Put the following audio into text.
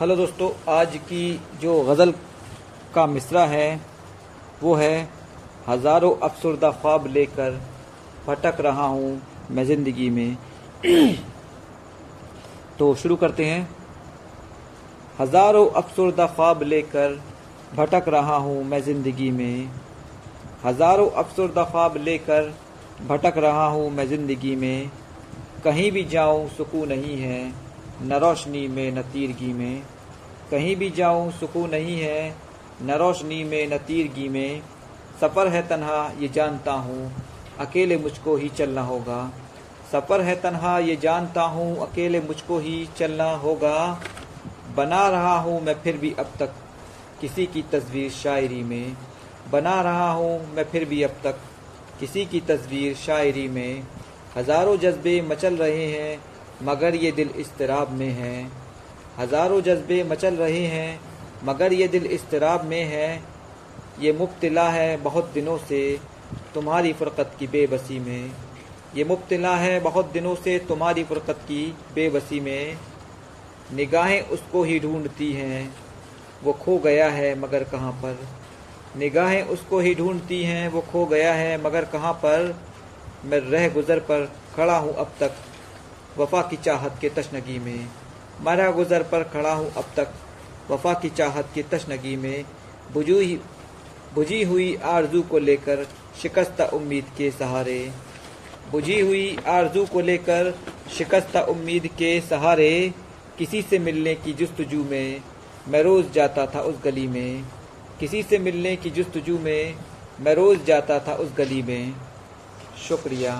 Hello दोस्तों, आज की जो गज़ल का मिसरा है, वो है हज़ारों अफसरदा ख्वाब लेकर भटक रहा हूँ मैं ज़िंदगी में। तो शुरू करते हैं। हज़ारों अफसरदा ख्वाब लेकर भटक रहा हूँ मैं ज़िंदगी में। हज़ारों अफसरदा ख्वाब लेकर भटक रहा हूँ मैं ज़िंदगी में। कहीं भी जाऊँ, सुकून नहीं है। न रोशनी में न तीरगी में। कहीं भी जाऊँ, सुकून नहीं है। न रोशनी में न तीरगी में। सफ़र है तन्हा, ये जानता हूँ, अकेले मुझको ही चलना होगा। सफ़र है तन्हा, ये जानता हूँ, अकेले मुझको ही चलना होगा। बना रहा हूँ मैं फिर भी अब तक किसी की तस्वीर शायरी में। बना रहा हूँ मैं फिर भी अब तक किसी की तस्वीर शायरी में। हज़ारों जज्बे मचल रहे हैं मगर ये दिल इस्तराब में है। हज़ारों जज्बे मचल रहे हैं, मगर ये दिल इस्तराब में है। ये मुबतला है बहुत दिनों से तुम्हारी फ़ुरक़त की बेबसी में। ये मुब्तला है बहुत दिनों से तुम्हारी फ़ुरक़त की बेबसी में। निगाहें उसको ही ढूंढती हैं, वो खो गया है मगर कहाँ पर? निगाहें उसको ही ढूंढती हैं, वो खो गया है मगर कहाँ पर? मैं रह गुज़र पर खड़ा हूँ अब तक। वफा की चाहत के तशनगी में। मरा गुज़र पर खड़ा हूँ अब तक। वफा की चाहत की तशनगी में। बुझी बुझी हुई आरज़ू को लेकर शिकस्ता उम्मीद के सहारे। बुझी हुई आरज़ू को लेकर शिकस्ता उम्मीद के सहारे किसी से मिलने की जस्तजू में। मैं रोज़ जाता था उस गली में। किसी से मिलने की जस्तजू में मैं रोज़ जाता था उस गली में। शुक्रिया।